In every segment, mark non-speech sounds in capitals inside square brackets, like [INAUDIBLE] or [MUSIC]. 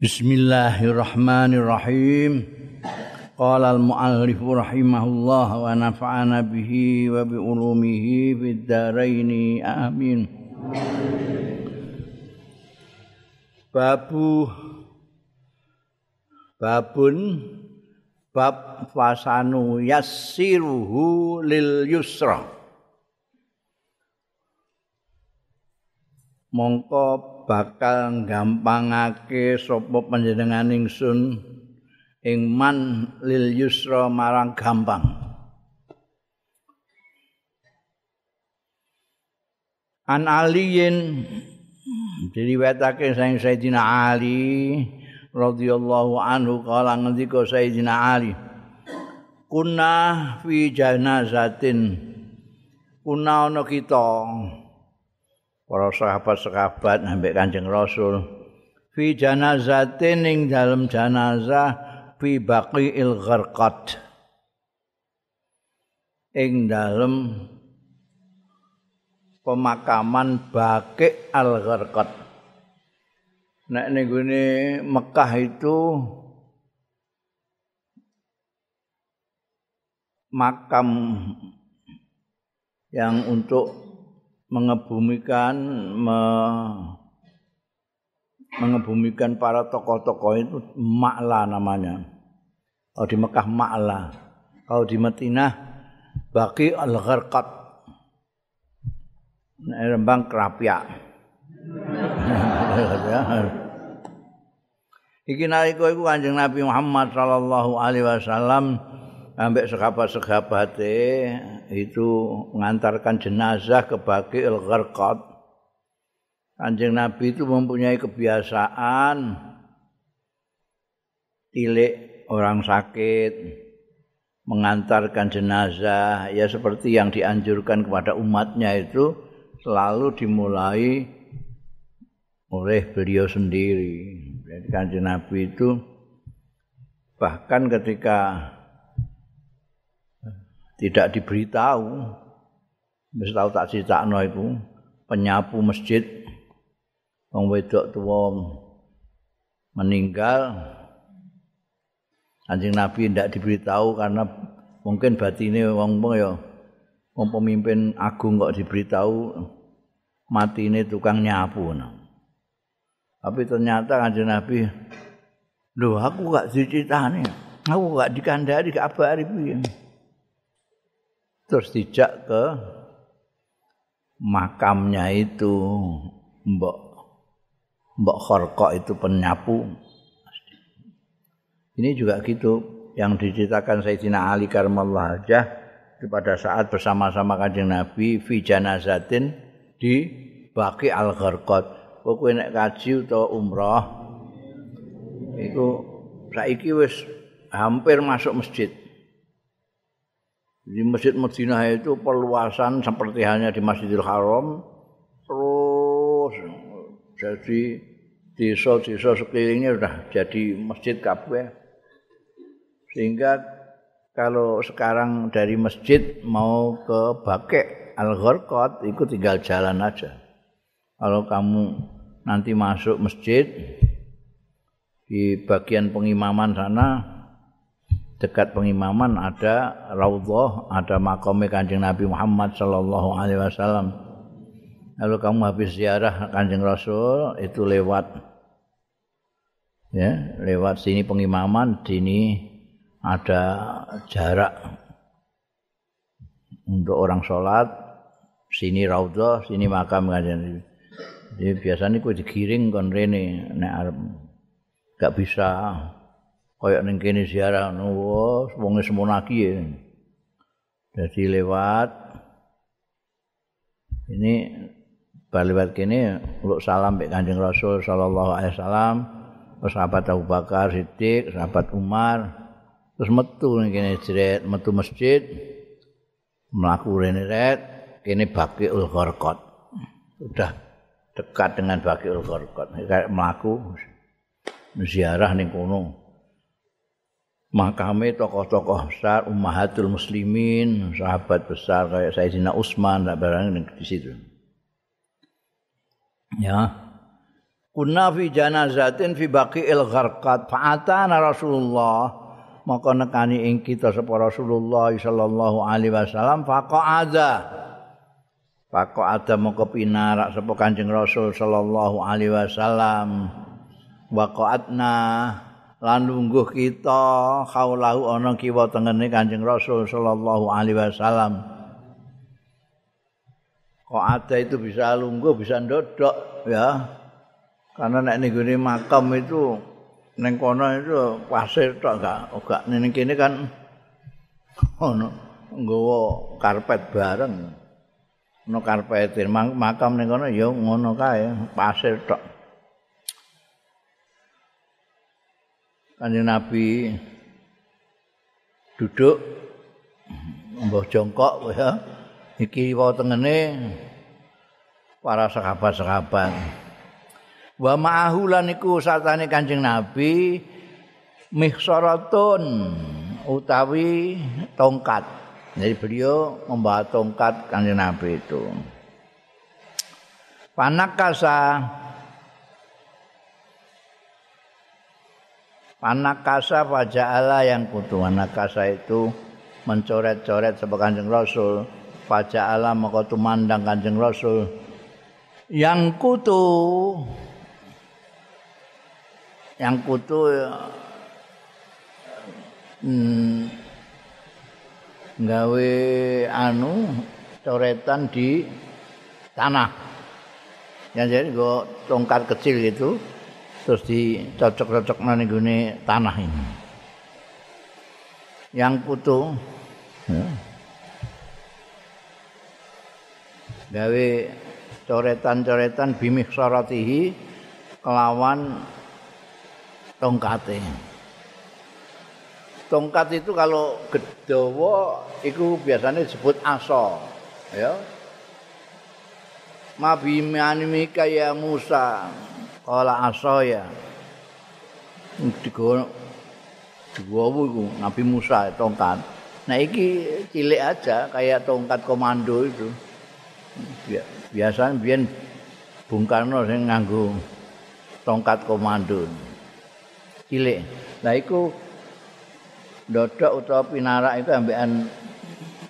Bismillahirrahmanirrahim. Qala al-muallif rahimahullah wa nafa'ana bihi wa bi ulumihi fid dharain. Amin. Babu babun bab fasanu yassiruhu lil yusra. Mongko bakal gampangake sapa panjenengan ingsun ing man lil yusra marang gampang. An aliyin diriwayatake saking Sayyidina Ali radhiyallahu anhu kala ngendika Sayyidina Ali kuna fi janazatin. Kuna ana kita para sahabat-sahabat ambek Kanjeng Rasul fi janazatin ing dalem janazah fi baqiil gharqat ing dalem pemakaman Baqi al gharqat nek ning Mekah itu makam yang untuk mengebumikan me, mengebumikan para tokoh-tokoh itu Ma'la namanya. Kalau di Mekah Ma'la. Kalau di Madinah Baki Al-Gharqat. Rembang Kerapia. [LAUGHS] Iki nalika iku Kanjeng Nabi Muhammad sallallahu alaihi wasallam ambek sahabat-sahabate itu mengantarkan jenazah ke Baqi al-Gharqad. Kanjeng Nabi itu mempunyai kebiasaan tilik orang sakit mengantarkan jenazah ya seperti yang dianjurkan kepada umatnya itu selalu dimulai oleh beliau sendiri. Jadi kanjeng Nabi itu bahkan ketika tidak diberitahu. Wis tau tak critakno iku. Penyapu masjid. Wong wedok tuwa meninggal. Anjing nabi tidak diberitahu karena mungkin batine wong-wong ya wong pemimpin agung kok diberitahu mati ini tukang nyapu tapi ternyata anjing nabi loh aku gak diceritani aku gak dikandari gak abari piye terus dijak ke makamnya itu mbok mbok khorkok itu penyapu. Ini juga gitu yang diceritakan Sayyidina Ali Karmallah aja pada saat bersama-sama kanjeng Nabi fi janazatin di Baki Al Gharqad pokoknya nek kaji atau umrah itu saiki wis hampir masuk masjid Di Masjid Madinah itu perluasan seperti halnya di Masjidil Haram terus jadi desa-desa sekelilingnya sudah jadi masjid kabeh. Sehingga kalau sekarang dari masjid mau ke Bakek Al-Gharqat itu tinggal jalan aja. Kalau kamu nanti masuk masjid di bagian pengimaman sana dekat pengimaman ada raudhah, ada makam Kanjeng Nabi Muhammad sallallahu alaihi wasallam. Lalu kamu habis ziarah Kanjeng Rasul itu lewat ya, lewat sini pengimaman, sini ada jarak untuk orang sholat, sini raudhah, sini makam Kanjeng Nabi. Jadi biasanya ku digiring kon rene nek arep gak bisa kaya ning kene ziarah nuwun wong iki ya. Jadi lewat ini baliwat kene uluk salam mbek Kanjeng Rasul sallallahu alaihi wasallam, sahabat Abu Bakar Siddiq, sahabat Umar, terus metu ning kene jret, metu masjid, mlaku rene ret, kene Baqiul Gharqat. Sudah dekat dengan Baqiul Gharqat. Kayak mlaku ziarah ning kono. Makame tokoh-tokoh besar ummahatul muslimin sahabat besar kayak Sayyidina Utsman dan barang di situ. Ya. Kunna fi janazatin fi baqiil gharqat fa'atana Rasulullah. Maka nekani ing kita sapa Rasulullah sallallahu alaihi wasallam faqa'adha faqa'adha maka pinarak sapa Kanjeng Rasul sallallahu alaihi wasallam. Waqa'atna lan lungguh kita khaulahu ana kiwa tengene Kanjeng Rasul sallallahu alaihi wasallam kok ada itu bisa lungguh bisa ndodok ya Karena nek ning gone makam itu ning kono itu pasir tok gak gak ning kene kan ono nggawa karpet bareng. Ono karpet makam ning kono ya ngono kae pasir tok. Kanjeng Nabi duduk mbah jongkok ya. Iki wae tengene para sahabat-sahabat. wa ma'ahu lan iku satane Kanjeng Nabi mihsaratun utawi tongkat. Jadi beliau membawa tongkat Kanjeng Nabi itu. Panakasa Panakasa faja'ala yang kutu Panakasa itu mencoret-coret sebagai kanjeng Rasul. Faja'ala maka tumandang kanjeng Rasul. Yang kutu yang kutu hmm, gawe anu coretan di tanah. Yang jadi gue tongkat kecil itu terus dicocok-cocok nanti gini tanah ini yang kutu ya. gawe coretan-coretan bimik soratihi kelawan tongkate. Tongkat itu kalau gedawa itu biasanya disebut aso, ya. Mabi manimika ya Musa, kala aso ya. Digo digowo iku Nabi Musa tongkat. Nah iki cilik aja kayak tongkat komando itu. Biasanya biyen Bung Karno sing nganggo tongkat komando. cilik. Lah iku dodok utawa pinarak itu ambekan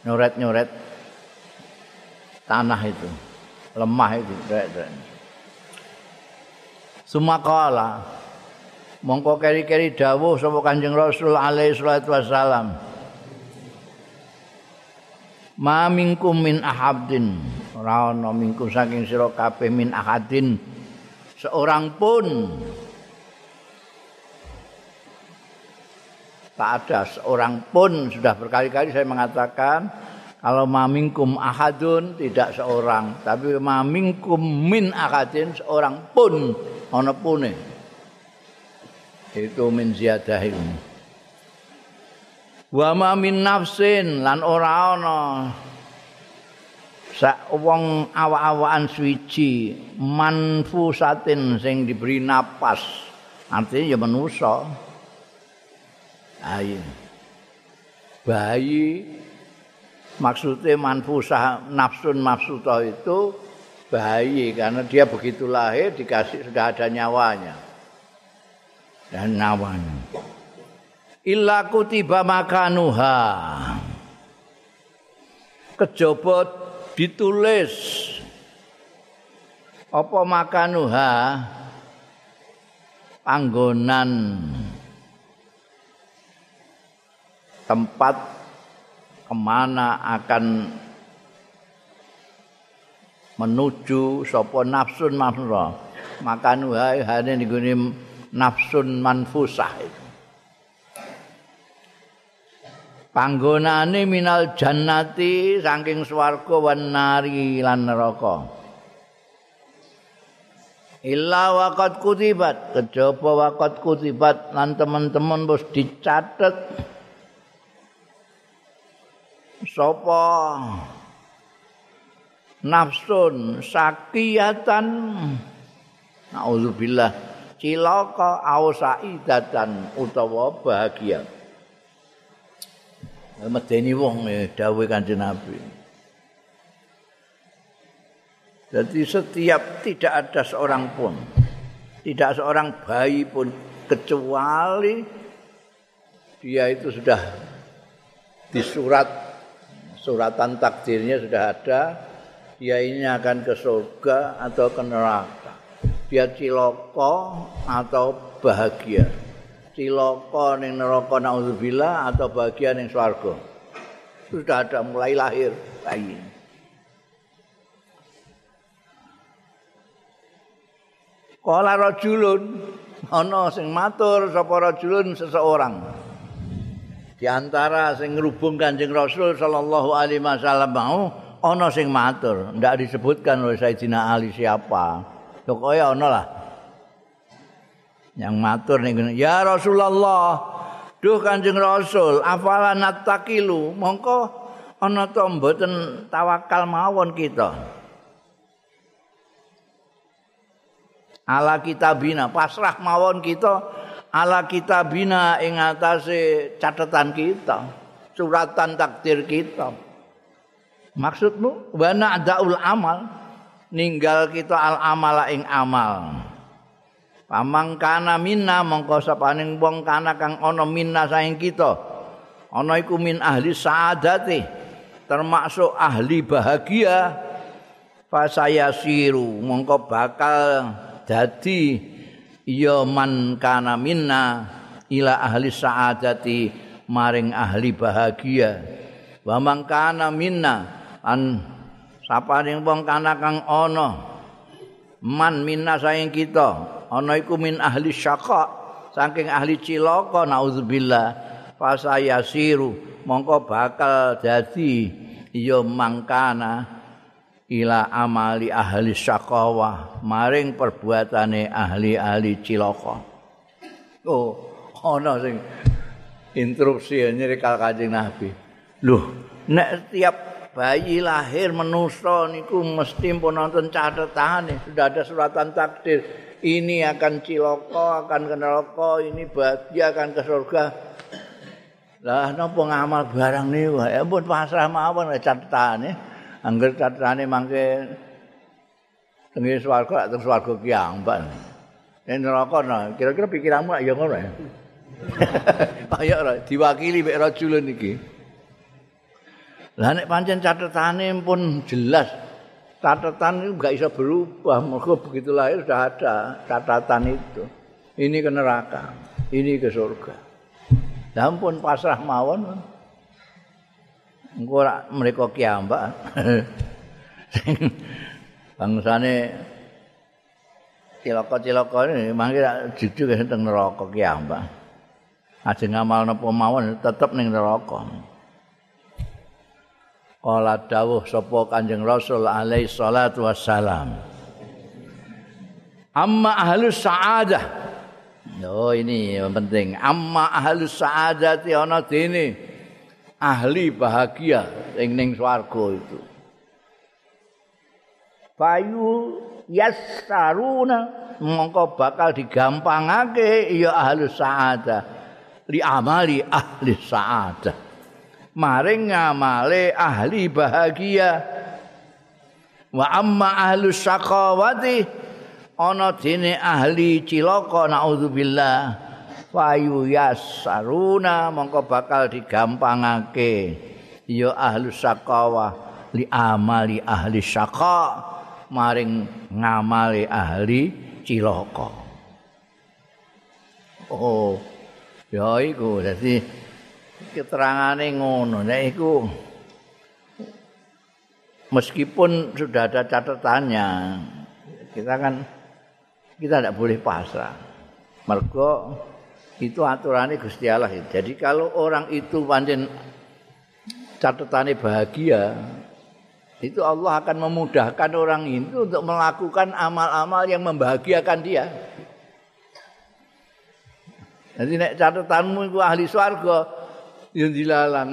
nyoret-nyoret tanah itu. Lemah itu. Sumakala. Mongko keri-keri dawuh sapa Kanjeng Rasul alaihi salatu wasalam. Ma minkum min ahadin. Ora ana minkum saking sira kabeh min ahadin. Seorang pun tak ada. Seorang pun sudah berkali-kali saya mengatakan kalau mamingkum ahadun tidak seorang. Tapi mamingkum min ahadin seorang pun. Ana pune. Itu min ziyadah ini wa ma min nafsin lan ora ana sak wong awak-awakan suci manfusatin sing diberi napas. Artinya ya manusa. Ayo. Bayi maksudnya manfusah nafsun mafsuta itu bayi karena dia begitu lahir dikasih sudah ada nyawanya. Dan nyawanya. Illa kutiba makanuha. Kejobot ditulis. Apa makanuha? Panggonan. Tempat kemana akan menuju sapa nafsun manfusah maka nuhai hane digune nafsun manfusah itu. Panggonane minal jannati saking swarga wan nari lan neraka. Illa waqad kutibat kejaba waqad kutibat lan teman-teman wis dicatet sapa? Nafsun sakiyatan. Naudzubillah cilaka ausaidatan utawa bahagia. Medeni wong dawuh kanjeng Nabi. Jadi setiap tidak ada seorang pun tidak seorang bayi pun kecuali dia itu sudah disurat suratan takdirnya sudah ada dia ini akan ke surga atau ke neraka. Dia ciloko atau bahagia. Ciloko ning neraka naudzubillah atau bahagia ning swarga. Sudah ada mulai lahir. Bayi. Kala rajulun ana sing matur sapa rajulun seseorang. Di antara sing ngrubung Kanjeng Rasul sallallahu alaihi wasallam mau ana sing matur, ndak disebutkan oleh Sayyidina Ali siapa. Pokoknya ana lah. Yang matur ning ya Rasulullah, duh Kanjeng Rasul, afala natakilu, mongko ana to mboten tawakal mawon kita. ala kitabina pasrah mawon kita ala kitabina ing atase catatan kita suratan takdir kita. Maksudmu? Wa na'daul amal ninggal kita al amala ing amal. Pamang kana minna mongko sapaning wong kana kang ana minna saing kita. Ana iku min ahli saadati termasuk ahli bahagia. Fa saya siru mongko bakal dadi ya man kana minna ila ahli saadati maring ahli bahagia. Wa man kana minna an sapaning wong kana kang ana. Man minna saing kita ana iku min ahli syaqa saking ahli cilaka naudzubillah. Fa sayasiru mongko bakal dadi ya mangkana ila amali ahli syakawah maring perbuatane ahli-ahli cilaka. Oh, ana sing interupsi nyerikal Kanjeng Nabi. Loh, nek tiap bayi lahir menusa niku mesti pun nonton catatan sudah ada suratan takdir ini akan ciloko akan ke neraka ini bahagia akan ke surga lah napa ngamal barang niku ya pun pasrah mawon catetane angger catrane mangke tengi swarga atau swarga kiambak. Yen neraka nah, kira-kira pikiranmu ya ngono ya. [LAUGHS] Ayo ora diwakili mek rajulun iki. Lah nek pancen catetane pun jelas. Catatan itu enggak bisa berubah. Mergo begitu lahir sudah ada catatan itu. Ini ke neraka, ini ke surga. Lah pun pasrah mawon. Engko ora mriko kiambak. Bangsane cilaka-cilaka mangke jujur ke teng neraka kiambak. Ajeng ngamal napa mawon tetep ning neraka. Kala dawuh sapa Kanjeng Rasul alaihi salatu wassalam Amma ahlus sa'adah. Oh ini yang penting. Amma ahlus sa'adati ana dene ahli bahagia ing ning swarga itu. Bayu yassaruna mongko bakal digampangake ya ahli saada li amali ahli saada. Maring ngamale ahli bahagia. Wa amma ahli syaqawati ana dene ahli cilaka naudzubillah. Fayu yasaruna mongko bakal digampangake. Ya ahli sakawa li amali ahli saka maring ngamali ahli cilaka. Oh ya iku dadi keterangane ngono. Nek iku meskipun sudah ada catatannya kita kan kita tidak boleh pasrah. Mergo itu aturannya Gusti Allah. Jadi kalau orang itu pancen catatannya bahagia, itu Allah akan memudahkan orang itu untuk melakukan amal-amal yang membahagiakan dia. Jadi nek catatanmu itu ahli swarga, yang dilalang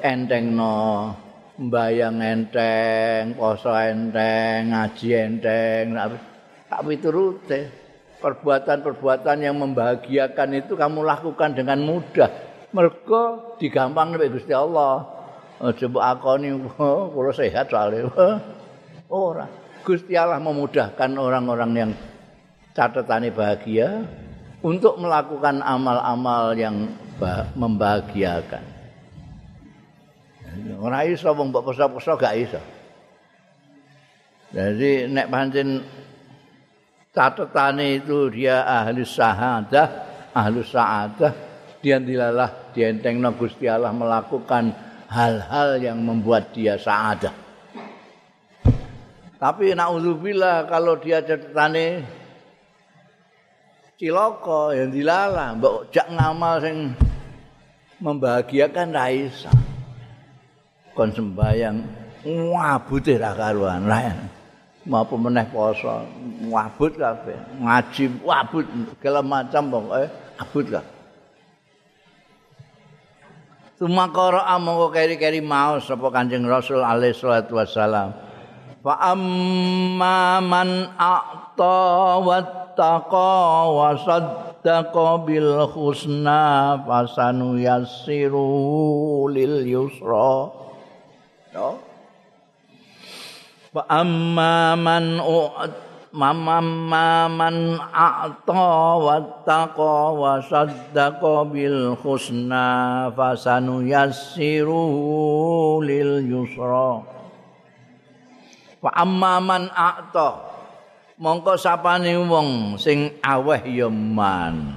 enteng no, bayang enteng, poso enteng, ngaji enteng, tapi turute. Perbuatan-perbuatan yang membahagiakan itu kamu lakukan dengan mudah. Mereka digampang oleh Gusti Allah. Coba aku ini, kalau sehat soalnya. Orang. Gusti Allah memudahkan orang-orang yang catatane bahagia untuk melakukan amal-amal yang membahagiakan. Ora iso wong mbok peso-peso gak iso. Jadi nek pancen catatane itu dia ahli sahadah, ahli saadah, dia dilalah dientengno Gusti Allah melakukan hal-hal yang membuat dia saadah. Tapi naudzubillah kalau dia catatane ciloko yang dilalah, mbok jak ngamal sing membahagiakan raisa. Kon sembayang ngabute ra karuan Mapa meneh poso, wabut kabeh. Ngaji wabut segala macam pokoke abut kabeh. Tumakara amangka keri-keri maos sapa Kanjeng Rasul alaihi salatu wasalam. Fa amma man a'ta wattaqa wa saddaqa bil husna fasanu yassiru lil yusra. No? Wa amma man mamma man a'ta wa taqa wa saddaqa bil husna fasanu yassiru lil yusra. Wa amma man a'ta mongko sapane wong sing aweh ya man.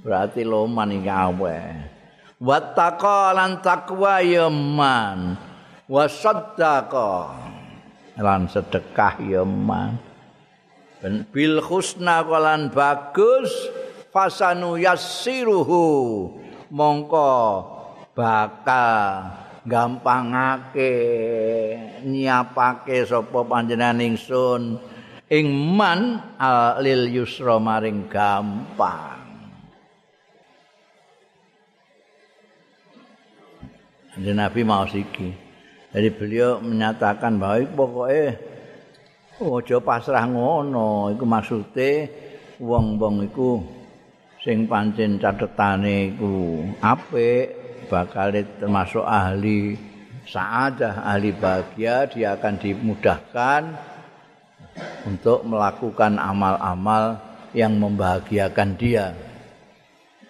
Berarti loman iki aweh. Wa taqa lan takwa ya man wasaddaqa. Lan sedekah ya man. Ben bil husna lan bagus fasanu yassiruhu. Mongko bakal gampangake nyiapake sapa panjenengan ingsun. Ing man lil yusra maring gampang. Nabi mau siki. Jadi beliau menyatakan bahwa pokoknya ojo pasrah ngono, iku maksude wong-wong iku sing pancen catetane iku apik bakal termasuk ahli saadah, ahli bahagia, dia akan dimudahkan untuk melakukan amal-amal yang membahagiakan dia.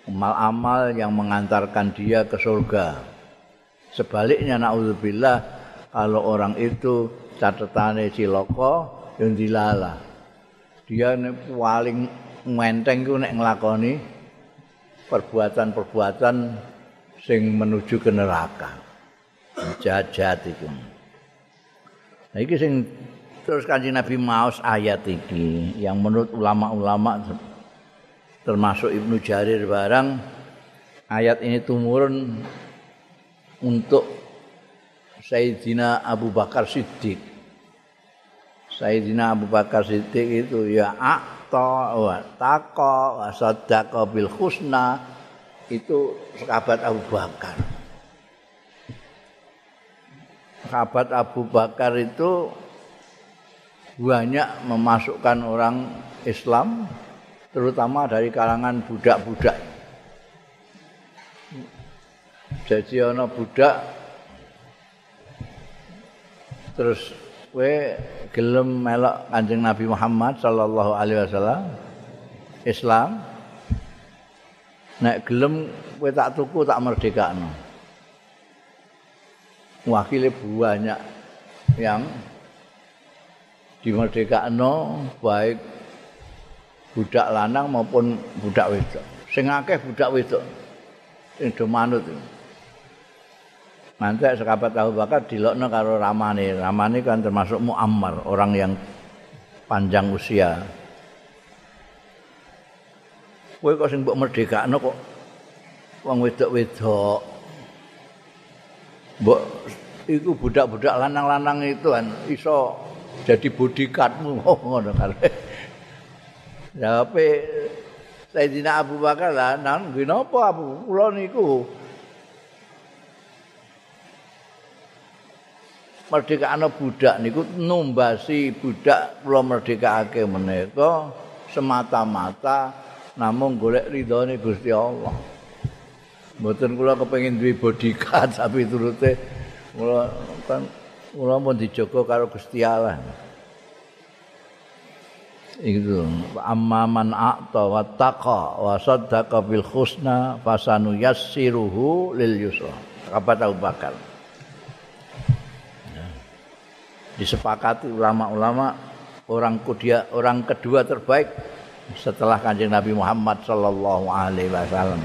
Amal-amal yang mengantarkan dia ke surga. Sebaliknya naudzubillah kalau orang itu catatane ciloko yang dilala. Dia paling menteng ku nek nglakoni perbuatan-perbuatan sing menuju ke neraka. Jajat itu. Nah, iki sing terus kanjeng Nabi maos ayat iki yang menurut ulama-ulama termasuk Ibnu Jarir barang ayat ini tumurun untuk Sayyidina Abu Bakar Siddiq. Sayyidina Abu Bakar Siddiq itu ya akta wa taqa wa saddaqa bil husna itu sahabat Abu Bakar. Sahabat Abu Bakar itu banyak memasukkan orang Islam terutama dari kalangan budak-budak Jadi ana budak terus kowe gelem melok Kanjeng Nabi Muhammad sallallahu alaihi wasallam Islam nek gelem kowe tak tuku tak merdekakno. Wakile banyak yang dimerdekakno baik budak lanang maupun budak wedok. Sing akeh budak wedok sing do manut Nanti sekabat Abu Bakar dilokno karo ramane. Ramane kan termasuk Muammar, orang yang panjang usia. Kowe kok sing mbok merdekakno kok wong wedok-wedok. Mbok iku budak-budak lanang-lanang itu kan iso jadi bodyguardmu [LAUGHS] oh, ngono kan. Jawabe Sayyidina Abu Bakar lah, nang napa Abu? Kula niku merdekakno budak niku numbasi budak kula merdekake menika semata-mata namung golek ridhone Gusti Allah. Mboten kula kepengin duwe bodyguard [LAUGHS] tapi turute kula kan kula mau dijogo karo Gusti Allah. itu amma man a'ta wa taqa wa saddaqa bil husna fasanu yassiruhu lil yusra sahabat Abu Bakar disepakati ulama-ulama orang kedua orang kedua terbaik setelah kanjeng Nabi Muhammad sallallahu alaihi wasallam.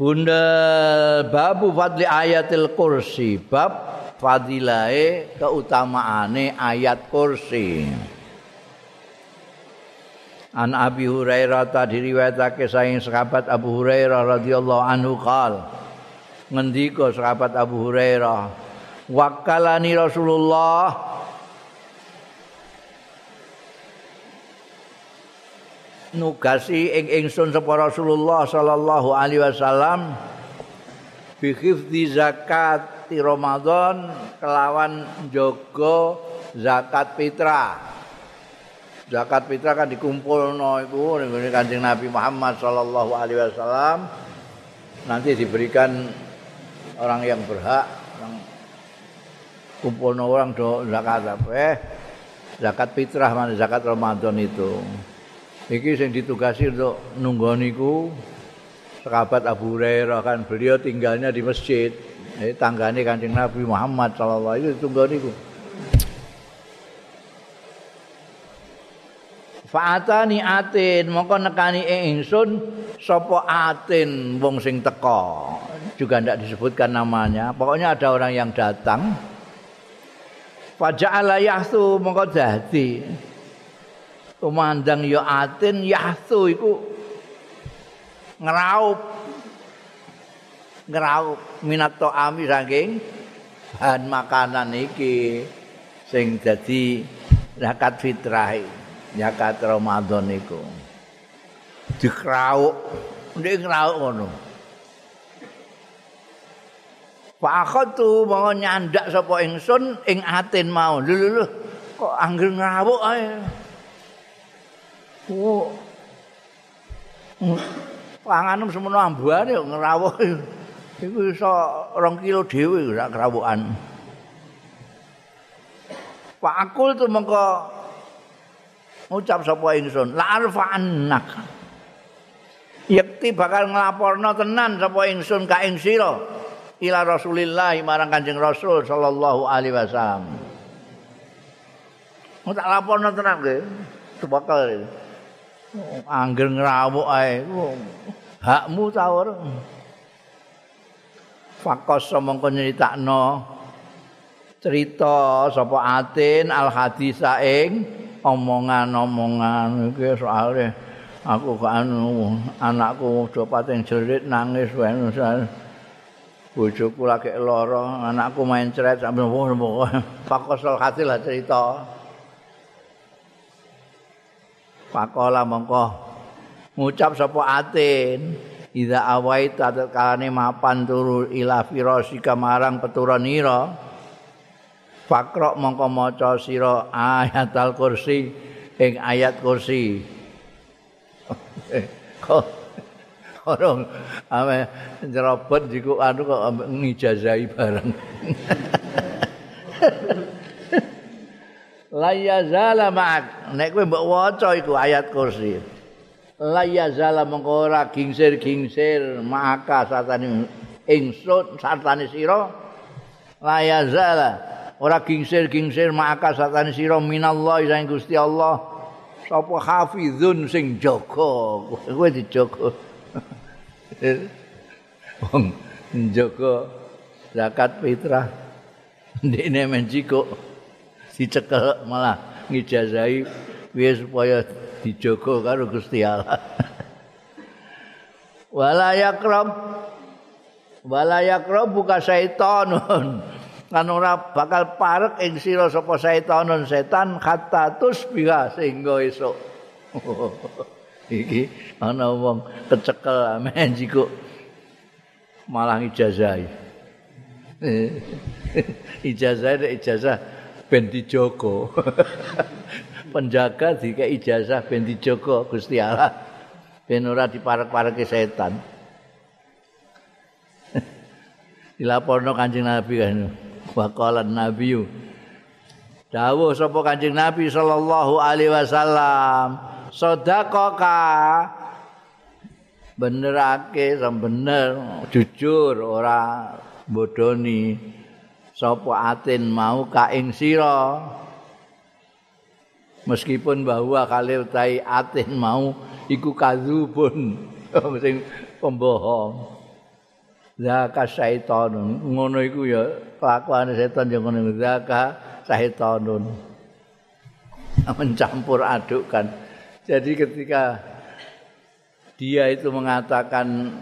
Bunda babu fadli ayatil kursi bab fadilae keutamaane ayat kursi. An Abi Hurairah tadi riwayatake saking sahabat Abu Hurairah radhiyallahu anhu qal ngendika sahabat Abu Hurairah wakalani Rasulullah nugasi ing ingsun sapa Rasulullah sallallahu alaihi wasallam bi hifdzi zakat Ramadan kelawan jaga zakat fitrah. Zakat fitrah kan dikumpulno iku ning Kanjeng Nabi Muhammad sallallahu alaihi wasallam nanti diberikan orang yang berhak yang kumpulno orang do zakat apa eh zakat fitrah mana zakat Ramadan itu. Iki sing ditugasi untuk nunggoni ku sahabat Abu Hurairah kan beliau tinggalnya di masjid. Eh tanggane Kanjeng Nabi Muhammad sallallahu alaihi wasallam tunggoni ku. Fa'atani atin mongko nekani ingsun sapa atin wong sing teka. Juga ndak disebutkan namanya. Pokoknya ada orang yang datang. Faja'ala yahtu mongko dadi Kumandang ya atin yahtu iku ngeraup ngeraup minat ami saking bahan makanan iki sing dadi zakat fitrah zakat Ramadan iku dikrauk. Ndek ngrauk ngono. Pak akhatu mau nyandak sapa ingsun ing atin mau. Lho lho kok anggere ngrawuk ae? Oh. Panganem semono ambane kok ngrawuh. Iku iso 2 kilo dhewe sak krawukan. Pak akul tu mengko ngucap sapa ingsun, la arfa'annak. Yakti bakal nglaporno tenan sapa ingsun ka ing sira ila Rasulillah marang Kanjeng Rasul sallallahu alaihi wasallam. Mau tak laporno tenan nggih. Bakal angger ngrawuk ae hakmu ta ora fakos mongko nyritakno cerita sapa atin al hadis ing omongan-omongan iki soalé aku kan anakku do pating jerit nangis wae bojoku lagi lara anakku main ceret sampe fakos al hadis cerita. Pakola mongko. Ngucap sapa atin Ida await kalane mapan turu ila firasika marang peturanira Fakrok mongko maca sira ayat al-kursi ing ayat kursi. [LAUGHS] Kok orang ame jerobot jiku anu kok ngijazahi bareng la [LAUGHS] yazala ma'ak. Nek kowe mbok waca iku ayat kursi. La yazala mengko ora gingsir-gingsir maka satane ingsun satane sira. La yazala ora gingsir-gingsir maka satane sira minallahi sang Gusti Allah. Sapa hafizun sing jaga. Kowe dijaga. [LAUGHS] Wong jaga zakat fitrah. Ndekne mencikuk dicekel malah ngijazahi. Piye supaya dijogo karo Gusti Allah. [LAUGHS] wala yakrab. Wala yakrab buka syaitanun kan ora bakal parek ing sira sapa syaitanun setan kata tusbiha sehingga esuk [LAUGHS] iki ana wong kecekel amen jiku malah ijazahi ijazah [LAUGHS] ijazah ben dijogo. [LAUGHS] Penjaga dika ijazah ben dijogo Gusti Allah. Ben ora diparek-pareki setan. Dilaporno Kanjeng Nabi kan. Wa qala nabiyyu dawuh sapa kanjeng nabi sallallahu alaihi wasallam sedekah benerake bener jujur ora bodoni. Sapa atin mau ka ing sira? Meskipun bahwa kali utai atin mau iku kadzubun. [LAUGHS] Sing pembohong zaka syaitanun ngono iku ya kelakuan setan yang ngono zaka syaitanun mencampur adukkan. Jadi ketika dia itu mengatakan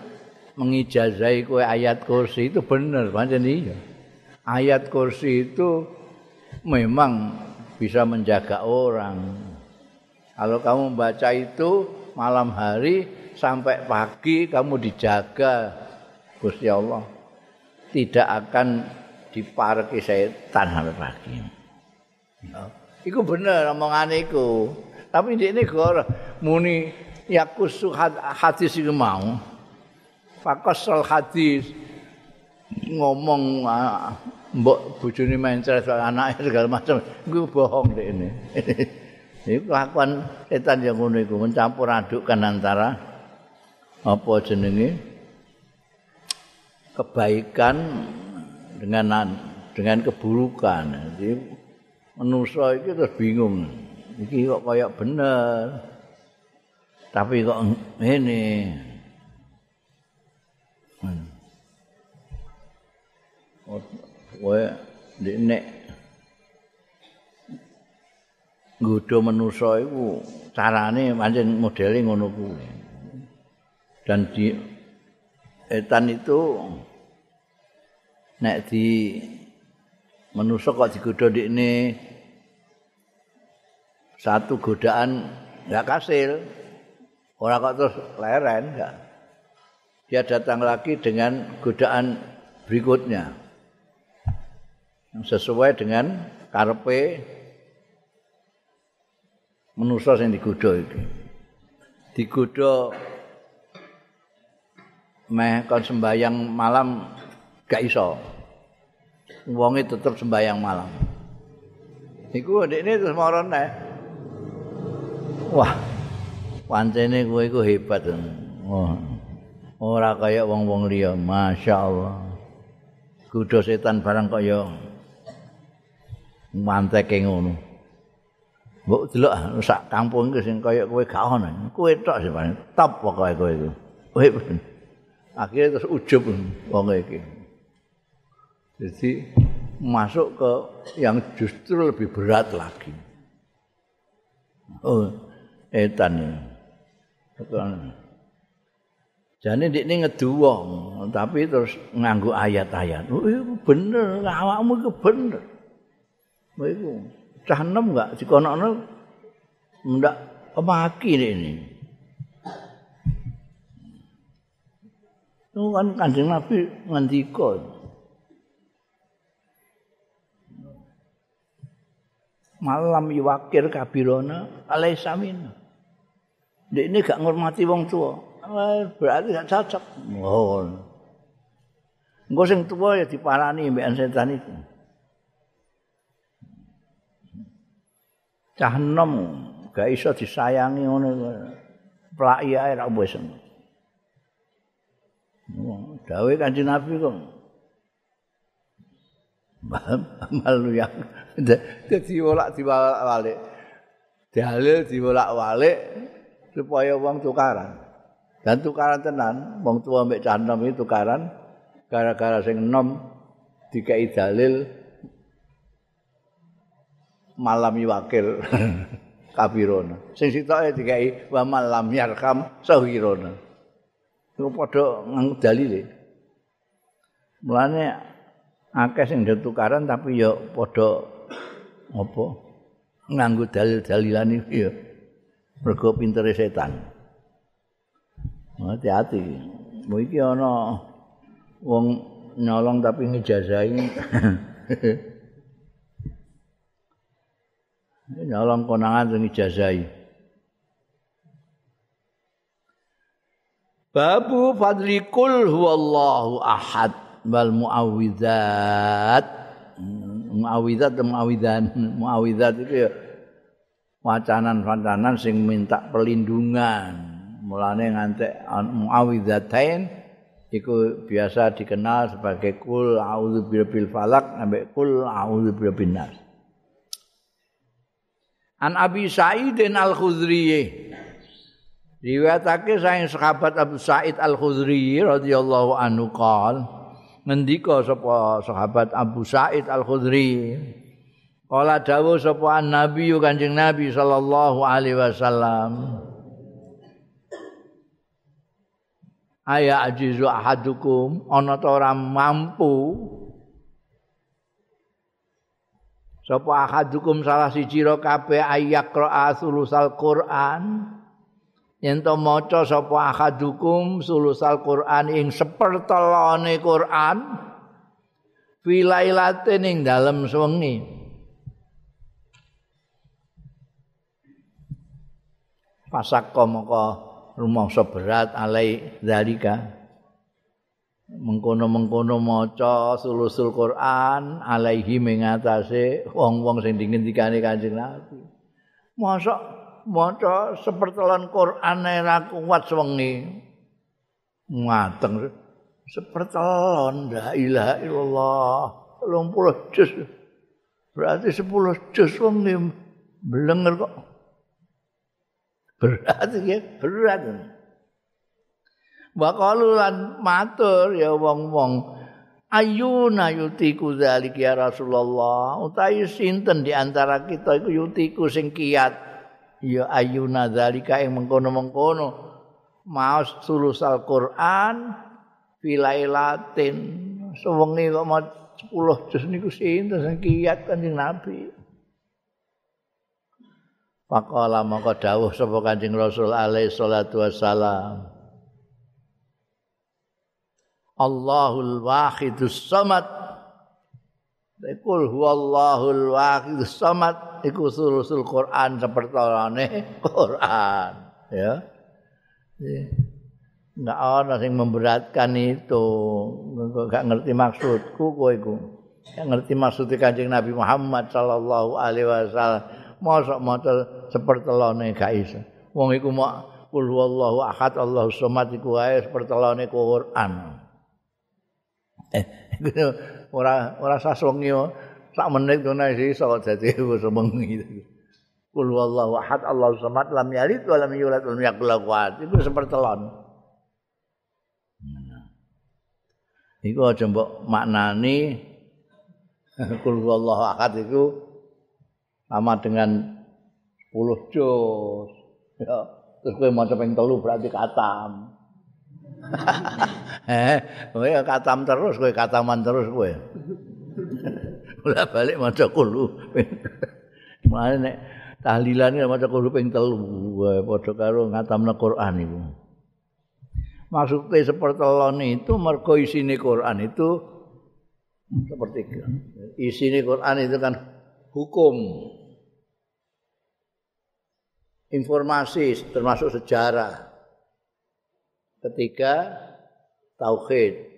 mengijazai kue ayat kursi itu benar pancen iya. Ayat kursi itu memang bisa menjaga orang. Kalau kamu membaca itu malam hari sampai pagi kamu dijaga Gusti Allah tidak akan diparki setan sampai pagi. Iku bener omongan iku. Tapi ini gor muni yakusu hadis iku mau. Fakosol hadis ngomong ah, mbok bojone main cerai anake segala macam iku bohong dek ini. [LAUGHS] Iku kelakuan setan yang iku mencampur adukkan antara apa jenenge kebaikan dengan dengan keburukan. Jadi manusia itu terus bingung. Iki kok kayak bener. Tapi kok ini. Hmm. Kowe nek nggodho manusa iku carane pancen modele ngono kuwi. Dan di etan itu nek di manusa kok digodha ini satu godaan enggak kasil. Ora kok terus leren enggak dia datang lagi dengan godaan berikutnya. Yang sesuai dengan karpe manusa yang digodha iki. Digodha meh kon sembayang malam gak iso. Wonge tetep sembayang malam. Iku ndekne terus marane. Wah. Pancene kowe iku hebat. Wah. Ora kaya wong-wong liya, masyaallah. Kudu setan barang kaya manteke ngono. Mbok delok sak kampung iki sing kaya kowe gak ono. Kowe tok sing paling top pokoke kowe iku. Akhirnya terus ujub wong iki. Jadi masuk ke yang justru lebih berat lagi. Oh, etan ini. Jadi ini ngeduwong, tapi terus nganggu ayat-ayat. Oh, bener, awakmu itu bener. Oh, itu cah enam enggak, si kono enggak kemaki ini. Itu kan kanjeng Nabi ngendika. Malam yuwakir kabirona alaisa min. Dek ini gak ngormati wong tua. Berarti gak cocok. Oh. Engko sing tua ya diparani mbek setan itu. Cah enom gak iso disayangi ngono. Plaki ae ra wis. Dawe kanjeng Nabi kok. Malu ya. Dadi wolak diwalak-walik. Dalil diwalak-walik supaya wong tukaran. Dan tukaran tenan, wong tua mbek canom itu tukaran gara-gara sing enom dikai dalil malam wakil [LAUGHS] kabirona. Sing sitoke dikai wa malam yarkam sahirona. iku padha nganggo dalile. Mulane akeh sing tukaran tapi ya padha apa nganggo dalil-dalilan iki ya mergo pintere setan. Hati-hati. Mau iki ana wong nyolong tapi ngejazahi. [LAUGHS] nyolong konangan sing ngejazahi. Babu fadli kul huwallahu ahad wal muawwidzat. muawidzat dan muawidzan muawidzat itu ya wacanan-wacanan sing minta perlindungan. Mulane ngantek muawidzatain iku biasa dikenal sebagai kul a'udzu birabbil falak sampai kul a'udzu birabbin nas. An Abi Sa'idin Al-Khudri. Riwayatake saking sahabat Abu Sa'id Al-Khudri radhiyallahu anhu qol ngendika sapa sahabat Abu Sa'id Al-Khudri. Kala dawuh sapa Nabi Kanjeng Nabi sallallahu alaihi wasallam Aya ajizu ahadukum ana ta ora mampu? Sapa ahadukum salah siji ro kabeh ayak ra sulusal Quran yen to maca sapa ahadukum sulusal Quran ing sepertelone Quran filailatin ing dalem sewengi fasakka maka rumangsa berat alai zalika. Mengkono-mengkono maca sulusul Quran alaihi mengatasi wong-wong sing dingendikane Kanjeng Nabi. Mosok maca sepertelan Quran ora kuat sewengi. Ngateng sepertelon la ilaha illallah. 30 juz. Berarti 10 juz wong blenger kok. Berat ya berat. Waqalu lan matur ya wong-wong. Ayuna yutiku zalik ya Rasulullah. Utawi sinten di antara kita iku yutiku sing kiat ya ayuna zalika ing mengkono-mengkono maos sulusal Quran filailatin sewengi kok mau 10 juz niku sinten kiat kanjeng Nabi Faqala maka dawuh sapa Kanjeng Rasul alaihi salatu wassalam. Allahul wahidus samad. Iku huwallahul wahidus samad iku sulusul Quran sepertolane Quran, ya. Enggak ana sing memberatkan itu. Enggak ngerti maksudku kowe iku. Enggak ngerti maksudnya Kanjeng Nabi Muhammad sallallahu alaihi wasallam. Mosok maca sepertelone gak iso. Wong iku mak kul wallahu ahad Allahu somad iku wae sepertelone Quran. Eh, [LAUGHS] ora ora saswengi sak menit ngono iso dadi semengi. Kul wallahu ahad Allahu somad lam yalid wa lam yulad wa lam yakul lahu Iku sepertelon. Iku aja mbok maknani [LAUGHS] kul wallahu ahad iku sama dengan 10 juz. Ya, terus kowe maca ping 3 berarti katam. [LAUGHS] eh, kowe katam terus kowe kataman terus kowe. Ora balik maca kulo. Mane nek tahlilan maca kulo ping 3 padha karo ngatamna Quran iku. Maksudnya seperti itu mergo isine Quran itu seperti isine Quran itu kan hukum informasi termasuk sejarah. Ketiga tauhid.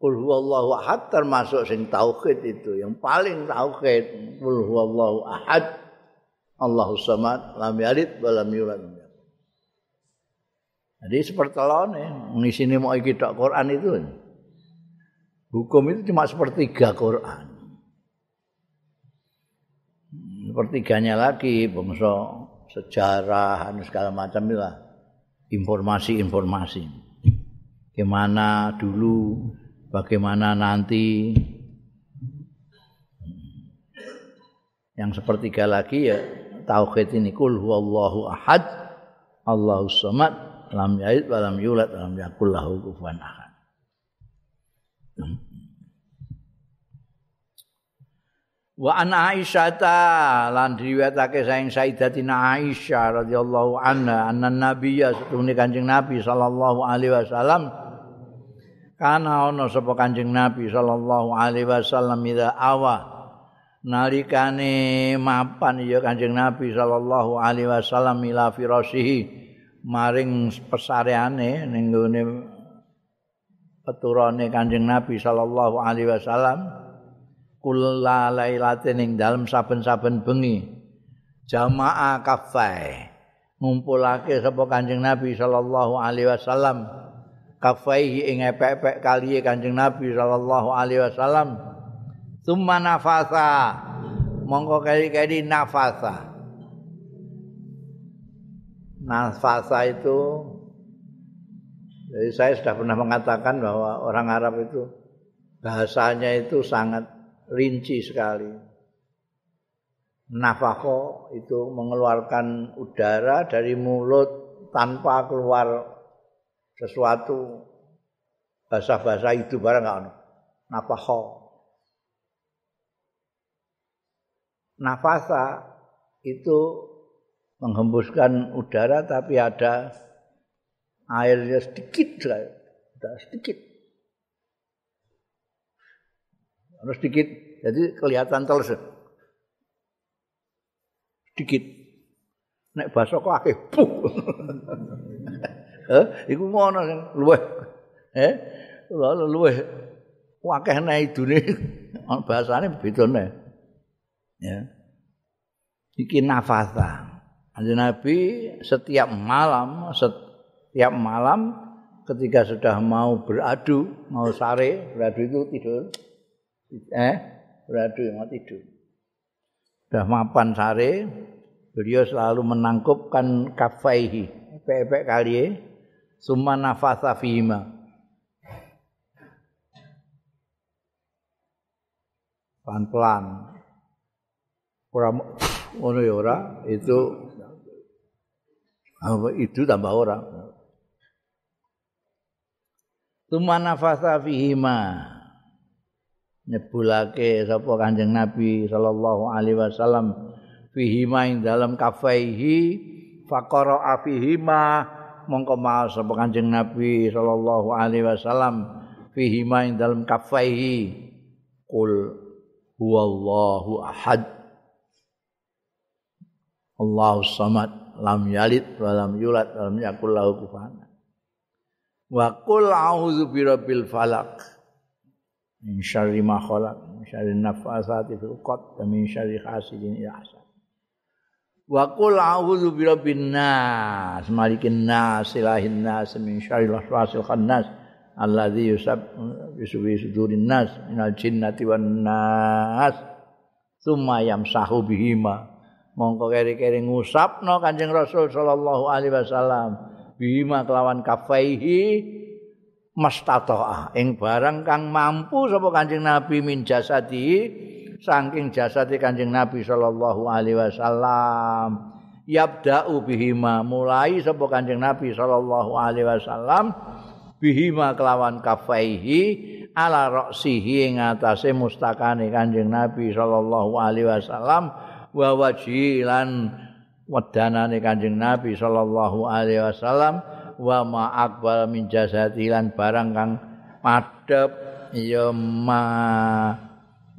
Qul huwallahu ahad termasuk sing tauhid itu yang paling tauhid. Qul huwallahu ahad. Allahu samad lam yalid wa lam yulad. Jadi seperti telone ngisi mau iki tok Quran itu. Hukum itu cuma sepertiga Quran. sepertiganya lagi bangsa sejarah dan segala macam itu informasi-informasi gimana dulu bagaimana nanti yang sepertiga lagi ya tauhid ini kul huwallahu ahad Allahus samad lam yalid wa lam yulad lam yakul lahu kufuwan ahad. Wa an Aisyah ta lan riwayatake saing Sayyidatina Aisyah radhiyallahu anha anna nabiyya setune Kanjeng Nabi sallallahu alaihi wasallam kana ana sapa Kanjeng Nabi sallallahu alaihi wasallam ida awa. Nalikane mapan ya Kanjeng Nabi sallallahu alaihi wasallam ila firasihi. Maring pesareane ning gone peturane Kanjeng Nabi sallallahu alaihi wasallam. Kula lailatin ing dalem saben-saben bengi. Jamaah kafai ngumpulake sapa Kanjeng Nabi sallallahu alaihi wasallam kafaihi ing epek-epek kaliye Kanjeng Nabi sallallahu alaihi wasallam. Summa nafasa. Mongko kali-kali nafasa. Nafasa itu jadi saya sudah pernah mengatakan bahwa orang Arab itu bahasanya itu sangat rinci sekali. Nafako itu mengeluarkan udara dari mulut tanpa keluar sesuatu bahasa-bahasa itu barang nggak ono. Nafako. Nafasa itu menghembuskan udara tapi ada airnya sedikit saja, sedikit. Harus sedikit, jadi kelihatan terus. Sedikit. Nek baso kok akeh. [LAUGHS] eh, iku ngono sing luweh. Eh, luweh akeh nek idune bahasane bedone. Ya. Iki nafasa. Anjing Nabi setiap malam, setiap tiap malam ketika sudah mau beradu, mau sare, beradu itu tidur. Eh, beradu mau tidur. Sudah mapan sare, beliau selalu menangkupkan kafaihi, pepek kali summa nafasa fihima. Pelan-pelan. Ora ngono ya ora, itu itu tambah orang. Tuma nafasa fihima nyebulake sapa Kanjeng Nabi sallallahu alaihi wasallam fihima ing dalam kafaihi faqara fihima mongko maos sapa Kanjeng Nabi sallallahu alaihi wasallam fihima ing dalam kafaihi. Qul huwallahu ahad. Allahu samad lam yalid wa lam yulad wa lam yakul lahu kufuwan wa qul a'udzu birabbil falaq min syarri ma khalaq min syarri nafasati fil qad wa min syarri hasidin idza wa qul a'udzu birabbin nas malikin nas ilahin nas min syarri waswasil khannas alladzi yusab bisubi sudurin nas minal jinnati wan nas. Summa yamsahu bihima. Mongko keri-keri ngusapno Kanjeng Rasul sallallahu alaihi wasallam. Bima kelawan kafaihi mastatoah ing barang kang mampu sapa Kanjeng Nabi min jasadi saking jasadi Kanjeng Nabi sallallahu alaihi wasallam yabda'u bihima mulai sapa Kanjeng Nabi sallallahu alaihi wasallam bihima kelawan kafaihi ala ra'sihi ing atase mustakane Kanjeng Nabi sallallahu alaihi wasallam wa wajilan wedanane Kanjeng Nabi sallallahu alaihi wasallam wa ma akbar min jasadi lan barang kang madhep ya ma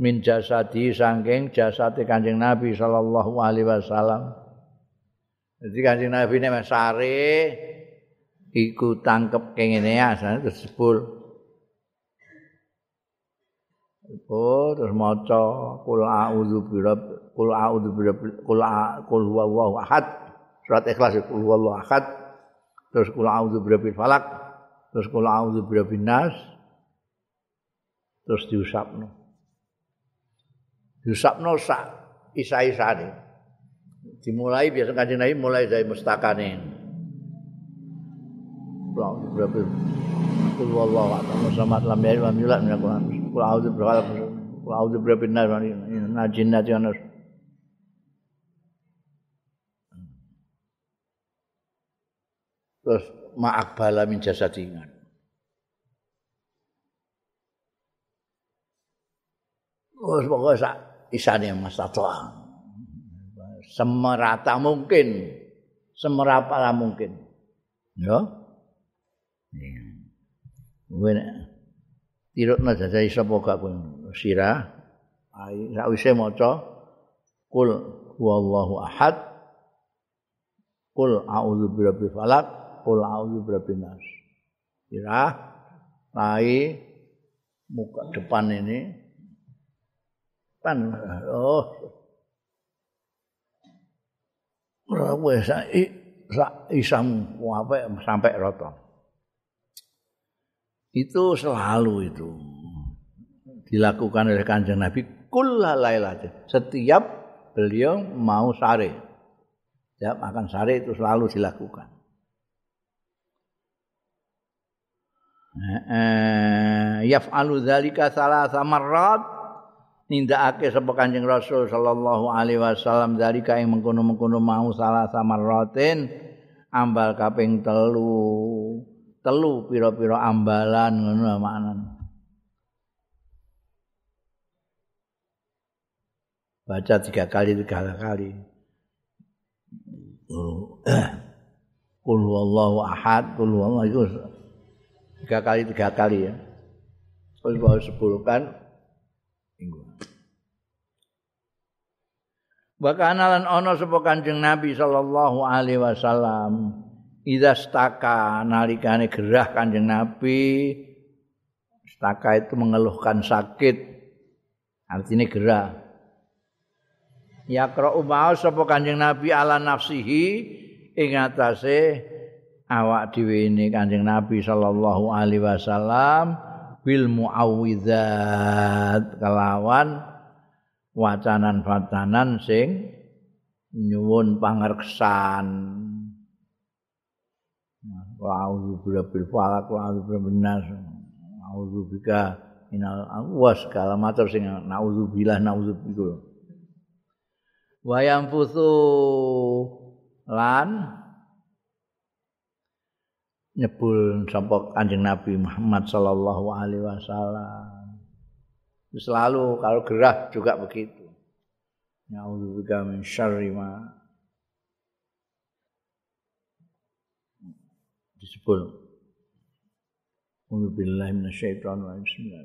min jasadi saking jasate Kanjeng Nabi sallallahu alaihi wasallam. Jadi Kanjeng Nabi nek sare iku tangkep kengene asane terus sebul. Oh, terus maca kul a'udzu birabb kul a'udzu birabbil kul kul huwallahu ahad. Surat ikhlas kul huwallahu ahad. Terus kul a'udzu birabbil falak. Terus kul a'udzu birabbin nas. Terus diusapno diusapno sak isa-isane dimulai biasa kanjeng Nabi mulai dari mustakane terus ma'ak bala min. Terus pokoknya isane Mas Tato. Semerata mungkin. Semerata mungkin. Ya. Kuwi nek tirukna jajah sapa gak kuwi sirah. Ai sakwise maca kul huwallahu ahad. Kul a'udzu birabbil falaq. qul a'udzu birabbin nas. Kira lai muka depan ini pan. Oh. Wes sak isam wape sampai rata. Itu selalu itu dilakukan oleh kanjeng Nabi kullalailat setiap beliau mau sare. Ya makan sare itu selalu dilakukan. Yaf'alu dzalika salasa marrat nindakake sapa Kanjeng Rasul sallallahu alaihi wasallam dari kae mengkono-mengkono mau salah samarratin ambal kaping telu. Telu pira-pira ambalan ngono maknane. Baca tiga kali tiga kali. Kul wallahu ahad, kul wallahu tiga kali tiga kali ya. Kul wallahu sepuluh kan, Wa kana lan ana sapa Kanjeng Nabi sallallahu alaihi wasallam idza staka nalikane gerah Kanjeng Nabi. Staka itu mengeluhkan sakit artinya gerah. Yaqra'u ma'al sapa Kanjeng Nabi ala nafsihi ing atase awak dhewe ini Kanjeng Nabi sallallahu alaihi wasallam bil muawwidzat kelawan wacanan-wacanan sing nyuwun pangerkesan wa a'udzu birabbil falaq wa a'udzu birabbin nas a'udzu bika minal awas kala matur sing naudzu billah naudzu iku wa yanfusu lan nyebul sapa Kanjeng Nabi Muhammad sallallahu alaihi wasallam. Selalu kalau gerah juga begitu. Nauzubillah min syarri ma disebut. Alhamdulillah minasyaitonir rajim. Bismillah.